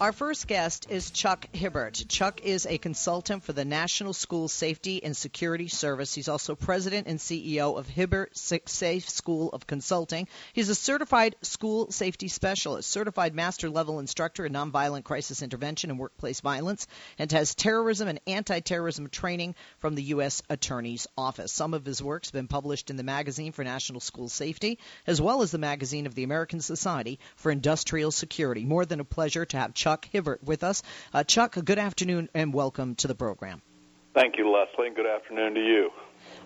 Our first guest is Chuck Hibbert. Chuck is a consultant for the National School Safety and Security Service. He's also president and CEO of Hibbert Safe School of Consulting. He's a certified school safety specialist, certified master level instructor in nonviolent crisis intervention and workplace violence, and has terrorism and anti terrorism training from the U.S. Attorney's Office. Some of his work's been published in the Magazine for National School Safety, as well as the Magazine of the American Society for Industrial Security. More than a pleasure to have Chuck Chuck Hibbert with us. Uh, Chuck, good afternoon and welcome to the program. Thank you, Leslie, and good afternoon to you.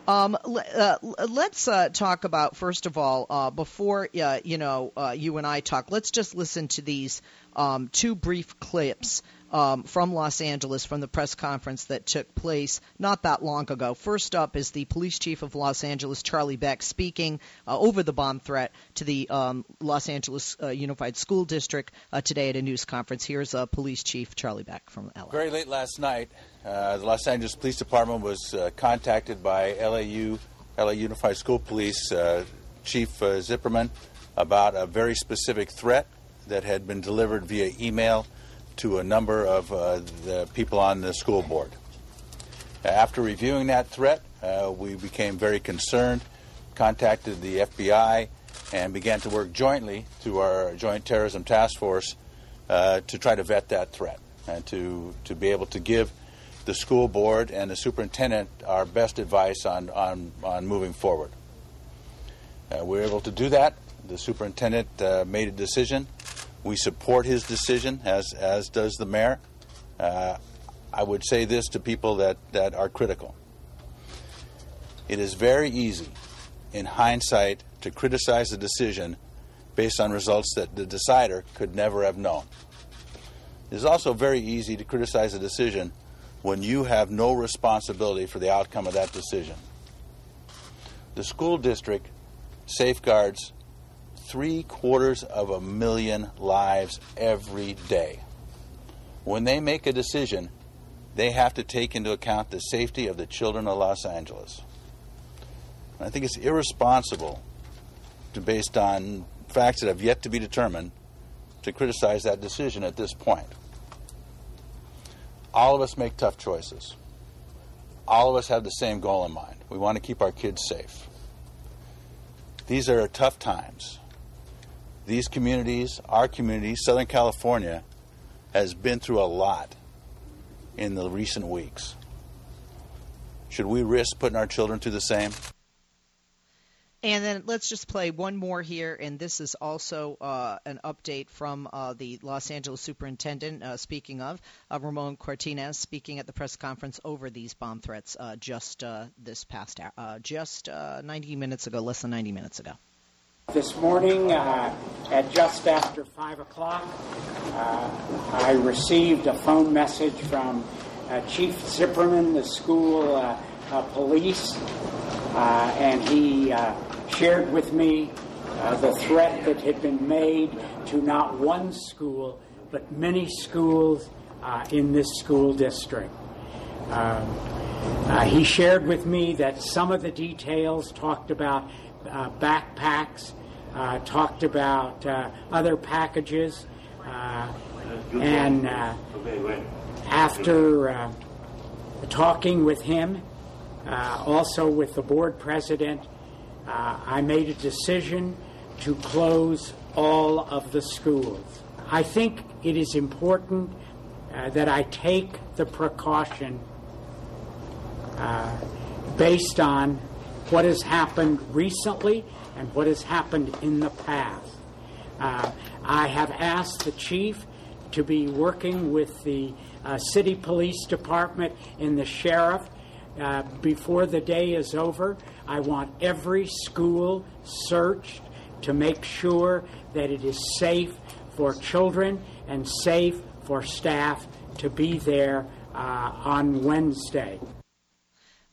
Um, uh, let's uh, talk about first of all, uh, before uh, you know uh, you and I talk. Let's just listen to these um, two brief clips um, from Los Angeles from the press conference that took place not that long ago. First up is the police chief of Los Angeles, Charlie Beck, speaking uh, over the bomb threat to the um, Los Angeles uh, Unified School District uh, today at a news conference. Here's uh, Police Chief Charlie Beck from LA. Very late last night, uh, the Los Angeles Police Department was uh, contacted by LAU, LA Unified School Police Chief Zipperman about a very specific threat that had been delivered via email to a number of uh, the people on the school board. After reviewing that threat, uh, we became very concerned, contacted the FBI, and began to work jointly through our Joint Terrorism Task Force uh, to try to vet that threat and to, to be able to give the school board and the superintendent our best advice on, on, on moving forward. Uh, we were able to do that. The superintendent uh, made a decision we support his decision, as, as does the mayor. Uh, I would say this to people that, that are critical. It is very easy, in hindsight, to criticize a decision based on results that the decider could never have known. It is also very easy to criticize a decision when you have no responsibility for the outcome of that decision. The school district safeguards three quarters of a million lives every day. When they make a decision, they have to take into account the safety of the children of Los Angeles. And I think it's irresponsible, to, based on facts that have yet to be determined, to criticize that decision at this point. All of us make tough choices. All of us have the same goal in mind. We want to keep our kids safe. These are tough times these communities, our community, Southern California, has been through a lot in the recent weeks. Should we risk putting our children through the same? And then let's just play one more here, and this is also uh, an update from uh, the Los Angeles superintendent. Uh, speaking of uh, Ramon Cortines, speaking at the press conference over these bomb threats uh, just uh, this past hour, just 90 minutes ago, less than 90 minutes ago. This morning, uh, at just after 5 o'clock, uh, I received a phone message from uh, Chief Zipperman, the school uh, uh, police, uh, and he shared with me the threat that had been made to not one school, but many schools in this school district. he shared with me that some of the details talked about uh, backpacks, uh, talked about uh, other packages, uh, and uh, after uh, talking with him, also with the board president, I made a decision to close all of the schools. I think it is important that I take the precaution based on what has happened recently and what has happened in the past. Uh, I have asked the chief to be working with the uh, city police department and the sheriff uh, before the day is over. I want every school searched to make sure that it is safe for children and safe for staff to be there uh, on Wednesday.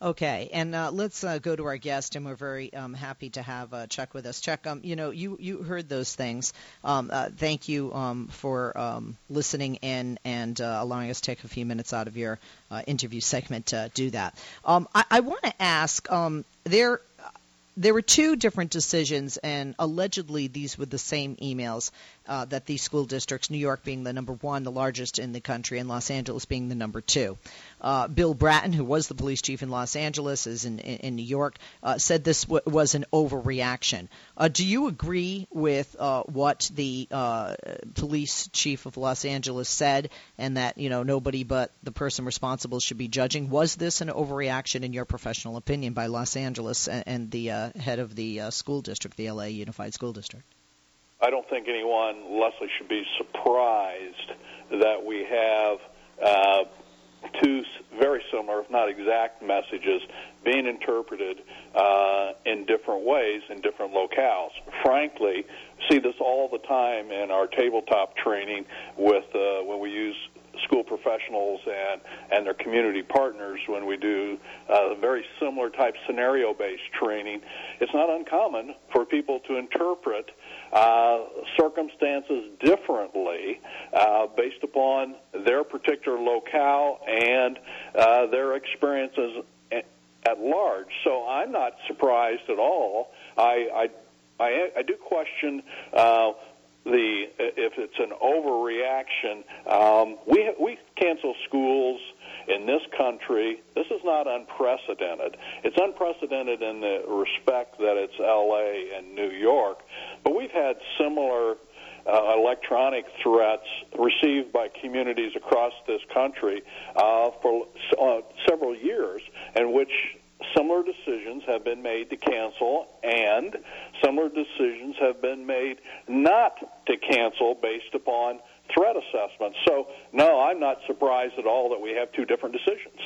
Okay, and uh, let's uh, go to our guest, and we're very um, happy to have uh, Chuck with us. Chuck, um, you know, you, you heard those things. Um, uh, thank you um, for um, listening in and uh, allowing us to take a few minutes out of your uh, interview segment to do that. Um, I, I want to ask there there were two different decisions, and allegedly these were the same emails uh, that these school districts, New York being the number one, the largest in the country, and Los Angeles being the number two. Uh, Bill Bratton, who was the police chief in Los Angeles, is in, in, in New York, uh, said this w- was an overreaction. Uh, do you agree with uh, what the uh, police chief of Los Angeles said, and that you know nobody but the person responsible should be judging? Was this an overreaction, in your professional opinion, by Los Angeles and, and the uh, head of the school district, the LA Unified School District? I don't think anyone, Leslie, should be surprised that we have uh, two very similar, if not exact, messages being interpreted uh, in different ways in different locales. Frankly, see this all the time in our tabletop training with uh, when we use school professionals and and their community partners when we do uh, very similar type scenario based training. It's not uncommon for people to interpret uh, circumstances differently uh, based upon their particular locale and uh, their experiences at large. So I'm not surprised at all. I I, I, I do question. Uh, the if it's an overreaction, um, we we cancel schools in this country. Not unprecedented. It's unprecedented in the respect that it's L.A. and New York, but we've had similar uh, electronic threats received by communities across this country uh, for uh, several years, in which similar decisions have been made to cancel, and similar decisions have been made not to cancel based upon threat assessments. So, no, I'm not surprised at all that we have two different decisions.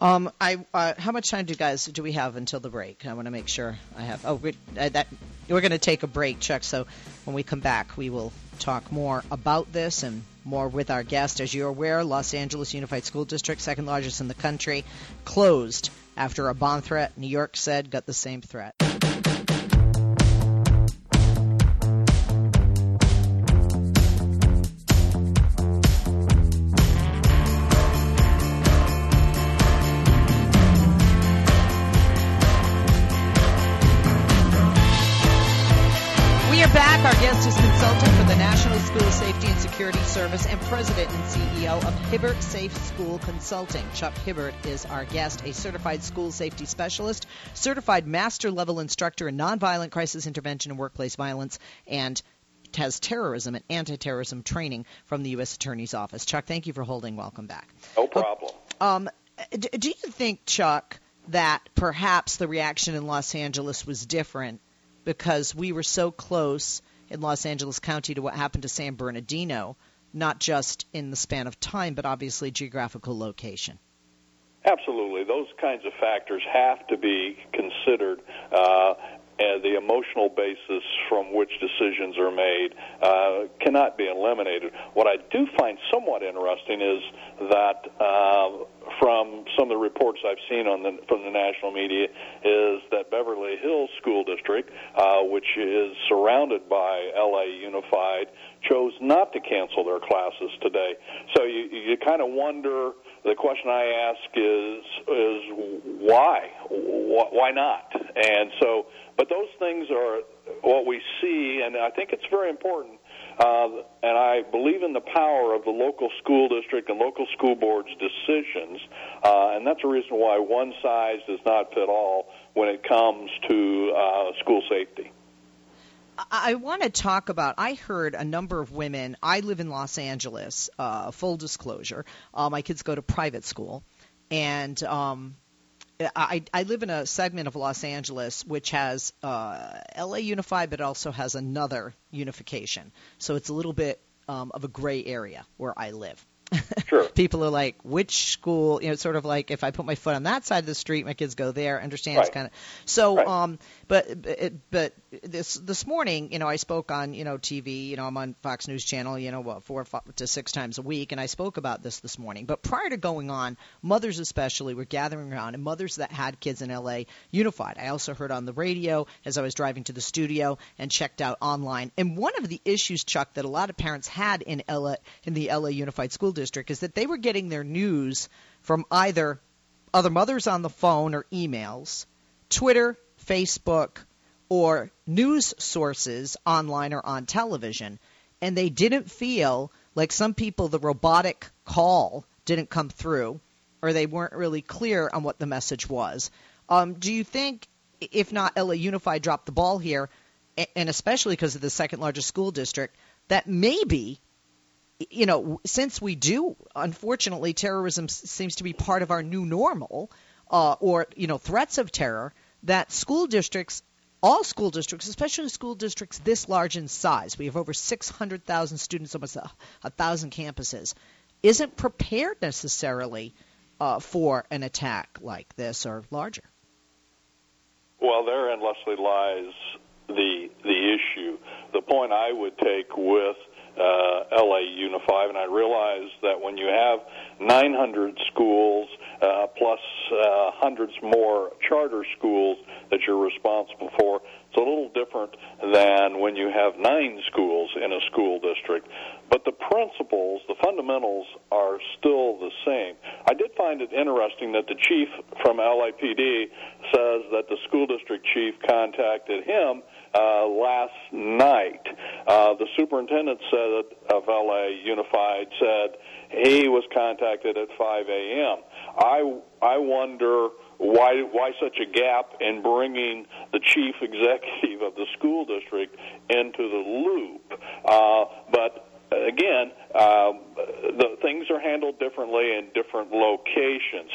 Um, I uh, how much time do you guys do we have until the break? I want to make sure I have. Oh, we, uh, that we're going to take a break, Chuck. So when we come back, we will talk more about this and more with our guest. As you're aware, Los Angeles Unified School District, second largest in the country, closed after a bomb threat. New York said got the same threat. Safe School Consulting. Chuck Hibbert is our guest, a certified school safety specialist, certified master level instructor in nonviolent crisis intervention and workplace violence, and has terrorism and anti-terrorism training from the U.S. Attorney's Office. Chuck, thank you for holding. Welcome back. No problem. Um, do you think, Chuck, that perhaps the reaction in Los Angeles was different because we were so close in Los Angeles County to what happened to San Bernardino, not just in the span of time, but obviously geographical location. Absolutely. Those kinds of factors have to be considered. Uh, and the emotional basis from which decisions are made uh, cannot be eliminated. What I do find somewhat interesting is that uh, from some of the reports I've seen on the, from the national media is that Beverly Hills School District, uh, which is surrounded by LA Unified, chose not to cancel their classes today. So you, you kind of wonder. The question I ask is is why? Why not? And so, but those things are what we see, and I think it's very important uh, and I believe in the power of the local school district and local school board's decisions, uh, and that's a reason why one size does not fit all when it comes to uh, school safety. I want to talk about. I heard a number of women. I live in Los Angeles. Uh, full disclosure, uh, my kids go to private school, and um, I, I live in a segment of Los Angeles which has uh, LA Unified, but also has another unification. So it's a little bit um, of a gray area where I live. Sure. People are like, which school? You know, sort of like if I put my foot on that side of the street, my kids go there. Understand? Right. It's kind of so. Right. Um, but but this this morning, you know, I spoke on you know TV. You know, I'm on Fox News Channel. You know, what, four to six times a week, and I spoke about this this morning. But prior to going on, mothers especially were gathering around, and mothers that had kids in LA unified. I also heard on the radio as I was driving to the studio and checked out online. And one of the issues, Chuck, that a lot of parents had in LA in the LA Unified School District is that they were getting their news from either other mothers on the phone or emails, Twitter, Facebook, or news sources online or on television, and they didn't feel like some people the robotic call didn't come through, or they weren't really clear on what the message was. Um, do you think, if not LA Unified dropped the ball here, and especially because of the second largest school district, that maybe you know, since we do, unfortunately, terrorism seems to be part of our new normal, uh, or you know, threats of terror. That school districts, all school districts, especially school districts this large in size, we have over 600,000 students, almost a, thousand campuses, isn't prepared necessarily uh, for an attack like this or larger. Well, therein, Leslie, lies the the issue. The point I would take with uh, LA Unified, and I realize that when you have 900 schools uh, plus uh, hundreds more charter schools that you're responsible for, it's a little different than when you have nine schools in a school district. But the principles, the fundamentals are still the same. I did find it interesting that the chief from LAPD says that the school district chief contacted him uh, last night. Uh, the superintendent said of LA Unified said he was contacted at 5 a.m. I I wonder why why such a gap in bringing the chief executive of the school district into the loop. Uh, but again, uh, the things are handled differently in different locations.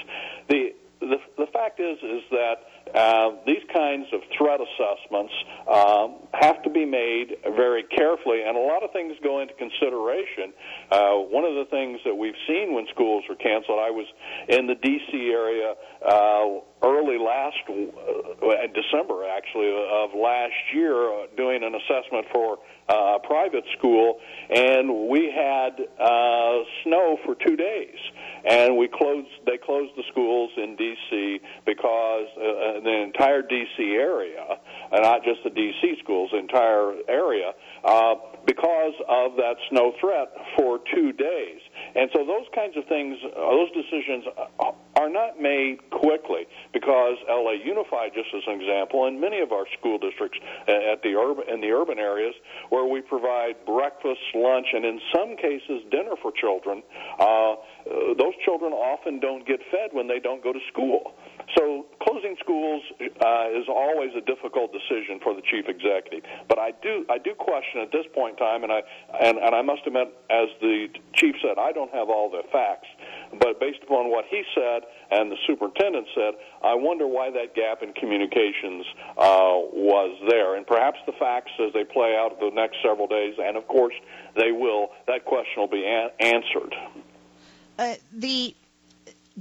The the, the fact is is that uh, these kinds of threat assessments um, have to be made very carefully, and a lot of things go into consideration. Uh, one of the things that we've seen when schools were canceled, I was in the D.C. area uh, early last uh, December, actually, of last year, uh, doing an assessment for uh, a private school, and we had uh, snow for two days and we closed. They closed the schools in D.C. because uh, the entire D.C. area, and not just the D.C. schools, the entire area, uh, because of that snow threat for two days. And so those kinds of things, uh, those decisions are not made quickly because LA Unified, just as an example, and many of our school districts uh, at the urban in the urban areas where we provide breakfast, lunch, and in some cases dinner for children. Uh, those children often don't get fed when they don't go to school. So closing schools uh, is always a difficult decision for the chief executive. But I do I do question at this point in time, and I and, and I must admit, as the chief said, I don't have all the facts. But based upon what he said and the superintendent said, I wonder why that gap in communications uh, was there. And perhaps the facts, as they play out the next several days, and of course they will, that question will be a- answered. Uh, the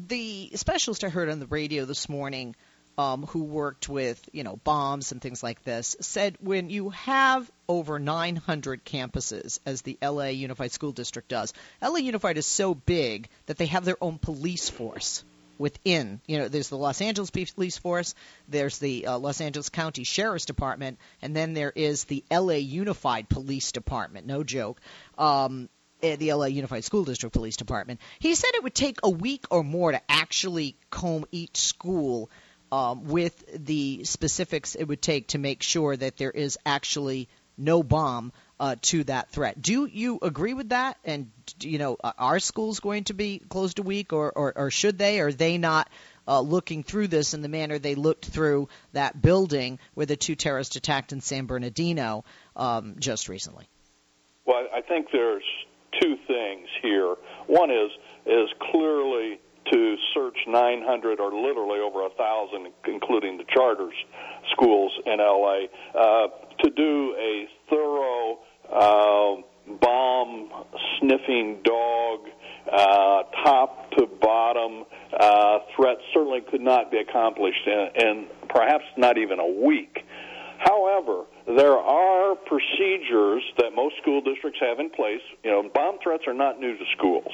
the specialist I heard on the radio this morning, um, who worked with you know bombs and things like this, said when you have over 900 campuses, as the LA Unified School District does, LA Unified is so big that they have their own police force within. You know, there's the Los Angeles Police Force, there's the uh, Los Angeles County Sheriff's Department, and then there is the LA Unified Police Department. No joke. Um, the LA Unified School District Police Department. He said it would take a week or more to actually comb each school um, with the specifics it would take to make sure that there is actually no bomb uh, to that threat. Do you agree with that? And you know, are schools going to be closed a week, or or, or should they? Are they not uh, looking through this in the manner they looked through that building where the two terrorists attacked in San Bernardino um, just recently? Well, I think there's two things here. One is is clearly to search 900 or literally over a thousand, including the charters schools in LA, uh, to do a thorough uh, bomb sniffing dog, uh, top to bottom uh, threat certainly could not be accomplished in, in perhaps not even a week. However, there are procedures that most school districts have in place. You know, bomb threats are not new to schools.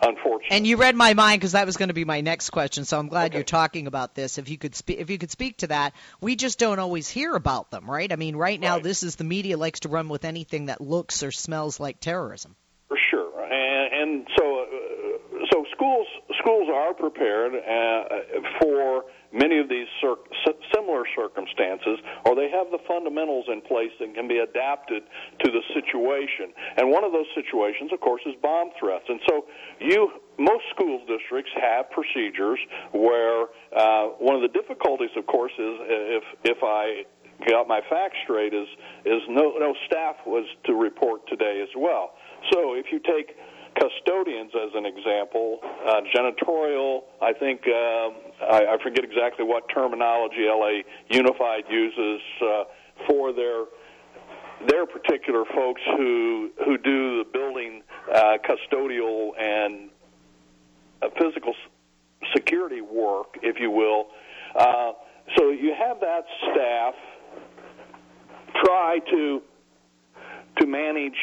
Unfortunately. And you read my mind because that was going to be my next question. So I'm glad okay. you're talking about this. If you could speak, if you could speak to that, we just don't always hear about them, right? I mean, right now, right. this is the media likes to run with anything that looks or smells like terrorism. For sure, and, and so uh, so schools schools are prepared uh, for many of these cir- similar circumstances, or they have the fundamentals in place that can be adapted to the situation. And one of those situations, of course, is bomb threats. And so you most school districts have procedures where uh, one of the difficulties, of course, is if if I got my facts straight, is is no no staff was to report today as well. So if you take custodians as an example, uh, janitorial, I think um, I, I forget exactly what terminology LA Unified uses uh, for their their particular folks who who do the building uh, custodial and uh, physical security work, if you will. Uh, so you have that staff try to to manage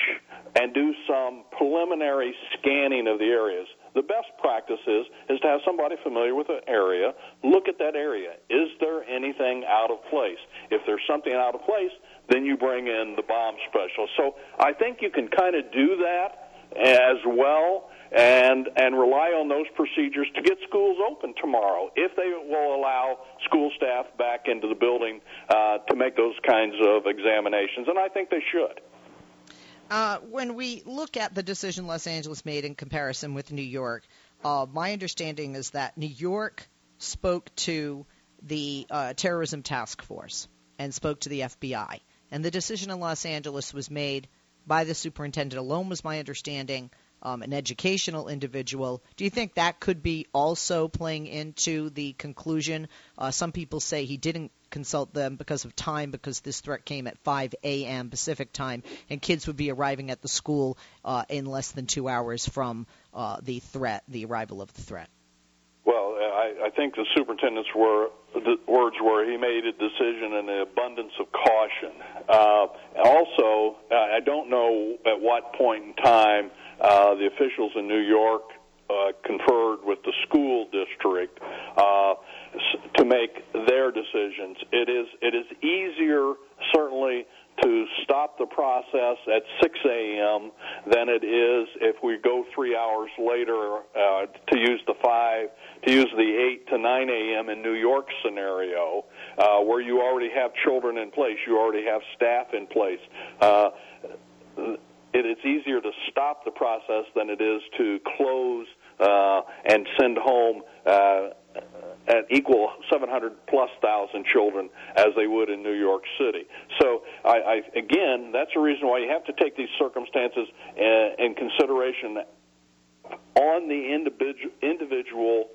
and do some preliminary scanning of the areas. The best practice is is to have somebody familiar with an area look at that area. Is there anything out of place? If there's something out of place, then you bring in the bomb specialist. So I think you can kind of do that as well and and rely on those procedures to get schools open tomorrow if they will allow school staff back into the building uh, to make those kinds of examinations and I think they should. Uh, when we look at the decision Los Angeles made in comparison with New York, uh, my understanding is that New York spoke to the uh, terrorism task force and spoke to the FBI, and the decision in Los Angeles was made by the superintendent alone, was my understanding. Um, an educational individual. Do you think that could be also playing into the conclusion? Uh, some people say he didn't consult them because of time, because this threat came at 5 a.m. Pacific time, and kids would be arriving at the school uh, in less than two hours from uh, the threat, the arrival of the threat. Well, I, I think the superintendent's were, the words were he made a decision in the abundance of caution. Uh, also, uh, I don't know at what point in time uh, the officials in New York uh, conferred with the school district uh, to make their decisions. It is it is easier certainly to stop the process at 6 a.m. than it is if we go three hours later uh, to use the five to use the 8 to 9 a.m. in New York scenario, uh, where you already have children in place, you already have staff in place. Uh, it is easier to stop the process than it is to close uh, and send home uh, at equal 700 plus thousand children as they would in New York City. So, I, I, again, that's a reason why you have to take these circumstances in, in consideration on the individual, individual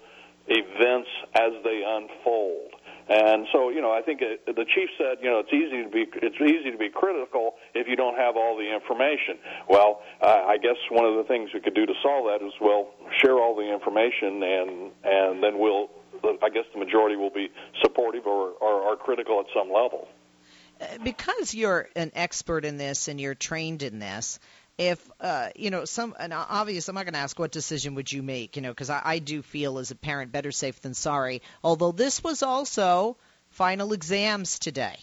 events as they unfold. And so, you know, I think it, the chief said, you know, it's easy to be it's easy to be critical if you don't have all the information. Well, uh, I guess one of the things we could do to solve that is well share all the information, and and then we'll, I guess, the majority will be supportive or or, or critical at some level. Uh, because you're an expert in this and you're trained in this, if uh, you know some and obvious i'm not going to ask what decision would you make you know because I, I do feel as a parent better safe than sorry although this was also final exams today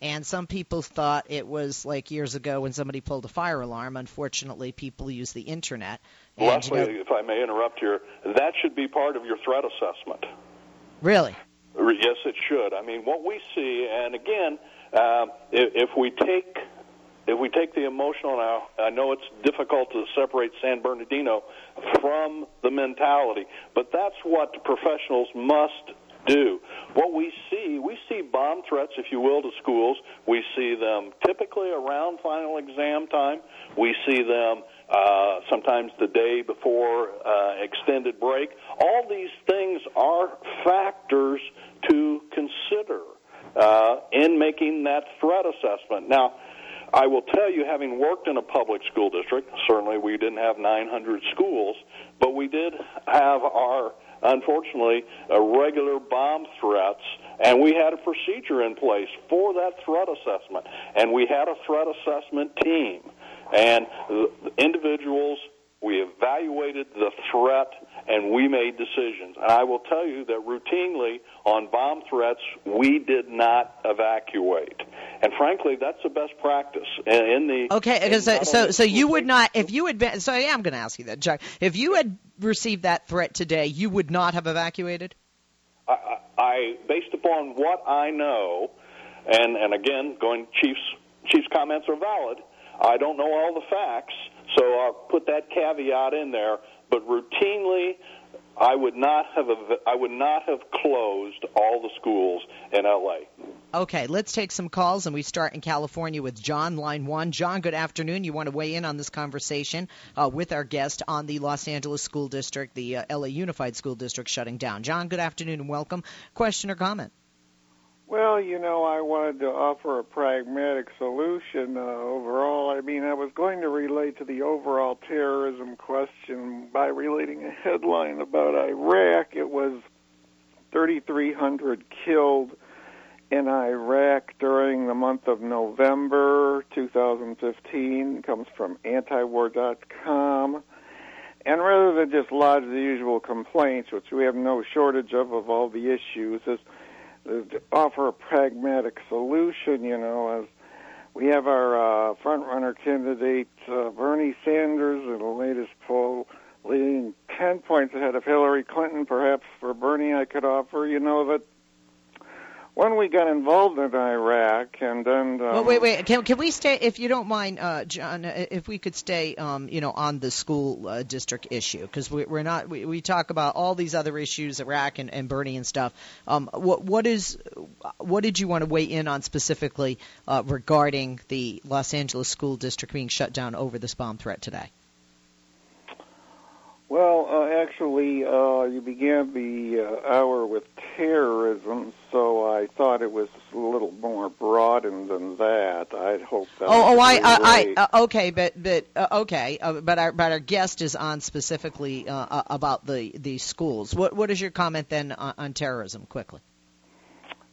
and some people thought it was like years ago when somebody pulled a fire alarm. Unfortunately people use the internet. And, Leslie, you know, if i may interrupt here that should be part of your threat assessment. Really? Yes it should. I mean what we see and again uh, if, if we take if we take the emotional now, I know it's difficult to separate San Bernardino from the mentality, but that's what professionals must do. What we see, we see bomb threats, if you will, to schools. We see them typically around final exam time. We see them uh, sometimes the day before uh, extended break. All these things are factors to consider uh, in making that threat assessment. Now, I will tell you, having worked in a public school district, certainly we didn't have 900 schools, but we did have our, unfortunately, uh, regular bomb threats, and we had a procedure in place for that threat assessment, and we had a threat assessment team, and individuals we evaluated the threat and we made decisions. And I will tell you that routinely on bomb threats, we did not evacuate. And frankly, that's the best practice in the. Okay, because uh, so so, so you would not if you had been. So yeah, I'm going to ask you that, Chuck. If you had received that threat today, you would not have evacuated. I, I, based upon what I know, and and again, going Chiefs Chiefs comments are valid. I don't know all the facts, so I'll put that caveat in there. But routinely, I would not have I would not have closed all the schools in LA. Okay, let's take some calls, and we start in California with John, line one. John, good afternoon. You want to weigh in on this conversation uh, with our guest on the Los Angeles School District, the uh, LA Unified School District shutting down. John, good afternoon and welcome. Question or comment? Well, you know, I wanted to offer a pragmatic solution uh, overall. I mean, I was going to relate to the overall terrorism question by relating a headline about Iraq. It was 3,300 killed in Iraq during the month of November 2015. It comes from antiwar.com. And rather than just lodge the usual complaints, which we have no shortage of, of all the issues, is offer a pragmatic solution, you know, as we have our uh, front runner candidate, uh, Bernie Sanders, in the latest poll, leading 10 points ahead of Hillary Clinton. Perhaps for Bernie, I could offer, you know, that when we got involved in Iraq, and then. Um, well, wait, wait. Can, can we stay, if you don't mind, uh, John, uh, if we could stay, um, you know, on the school uh, district issue, because we, we're not. We, we talk about all these other issues, Iraq and, and Bernie and stuff. Um, what what is what did you want to weigh in on specifically uh, regarding the Los Angeles school district being shut down over this bomb threat today? Well, uh, actually, uh, you began the uh, hour with terrorism, so I thought it was a little more broadened than that. I'd hope that. Oh, oh, I, I, I uh, okay, but but uh, okay, uh, but our but our guest is on specifically uh, uh, about the the schools. What what is your comment then on, on terrorism? Quickly.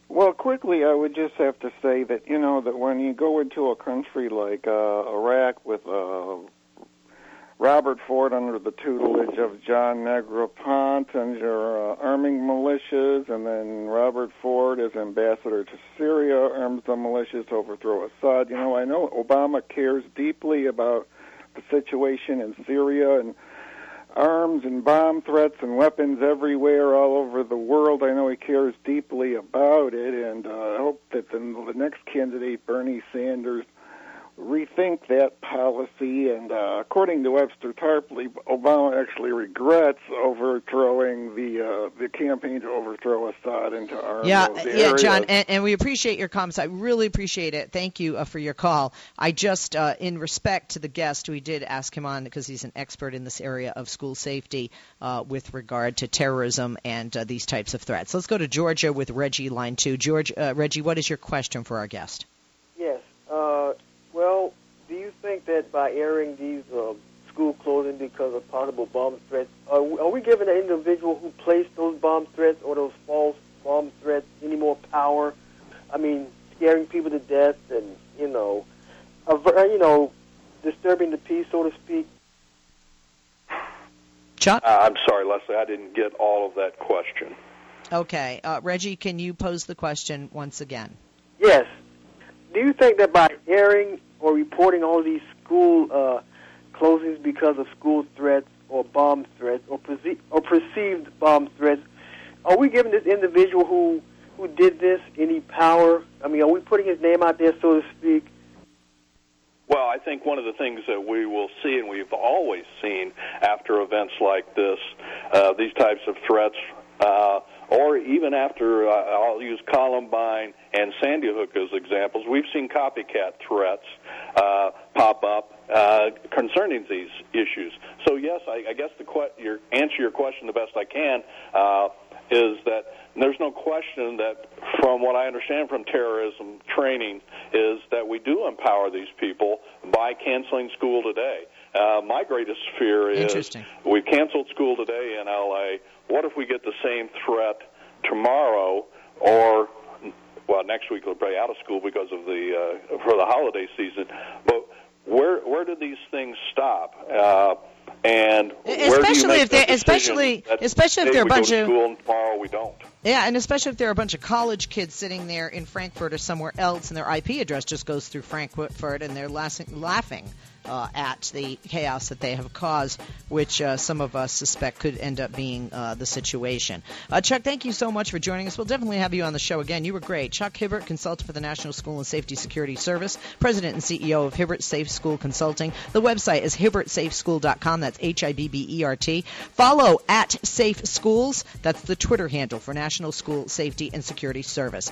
Well, quickly, I would just have to say that you know that when you go into a country like uh, Iraq with uh, Robert Ford under the tutelage of John Negroponte and your uh, arming militias, and then Robert Ford as ambassador to Syria arms the militias to overthrow Assad. You know, I know Obama cares deeply about the situation in Syria and arms and bomb threats and weapons everywhere all over the world. I know he cares deeply about it, and uh, I hope that the, the next candidate, Bernie Sanders, rethink that policy. And uh, according to Webster Tarpley, Obama actually regrets overthrowing the uh, the campaign to overthrow Assad and to arm yeah, those yeah, areas. John, and, and we appreciate your comments. I really appreciate it. Thank you uh, for your call. I just, uh, in respect to the guest, we did ask him on because he's an expert in this area of school safety uh, with regard to terrorism and uh, these types of threats. Let's go to Georgia with Reggie, line two. George, uh, Reggie, what is your question for our guest? Yes. Uh, well, do you think that by airing these uh, school closing because of possible bomb threats, are we, are we giving the individual who placed those bomb threats or those false bomb threats any more power? I mean, scaring people to death and you know, aver- you know, disturbing the peace, so to speak. Chuck? Uh, I'm sorry, Leslie, I didn't get all of that question. Okay. Uh, Reggie, can you pose the question once again? Yes. Do you think that by airing or reporting all these school uh, closings because of school threats or bomb threats or, perce- or perceived bomb threats, are we giving this individual who who did this any power? I mean, are we putting his name out there, so to speak? Well, I think one of the things that we will see, and we've always seen after events like this, uh, these types of threats, uh, or even after, uh, I'll use Columbine and Sandy Hook as examples, we've seen copycat threats uh, pop up uh, concerning these issues. So, yes, I, I guess the que- your answer your question the best I can uh, is that there's no question that, from what I understand from terrorism training, is that we do empower these people by canceling school today. Uh, my greatest fear is Interesting. we canceled school today in LA. What if we get the same threat tomorrow or well next week we'll be out of school because of the uh, for the holiday season. But where where do these things stop? Uh, and where do you Especially if they're- especially- especially if they're a bunch of- school and tomorrow we don't. Yeah, and especially if there are a bunch of college kids sitting there in Frankfurt or somewhere else, and their IP address just goes through Frankfurt, and they're laughing uh, at the chaos that they have caused, which uh, some of us suspect could end up being uh, the situation. Uh, Chuck, thank you so much for joining us. We'll definitely have you on the show again. You were great. Chuck Hibbert, consultant for the National School and Safety Security Service, president and CEO of Hibbert Safe School Consulting. The website is hibbertsafeschool.com. That's H I B B E R T. Follow at Safe Schools. That's the Twitter handle for National School Safety and Security Service.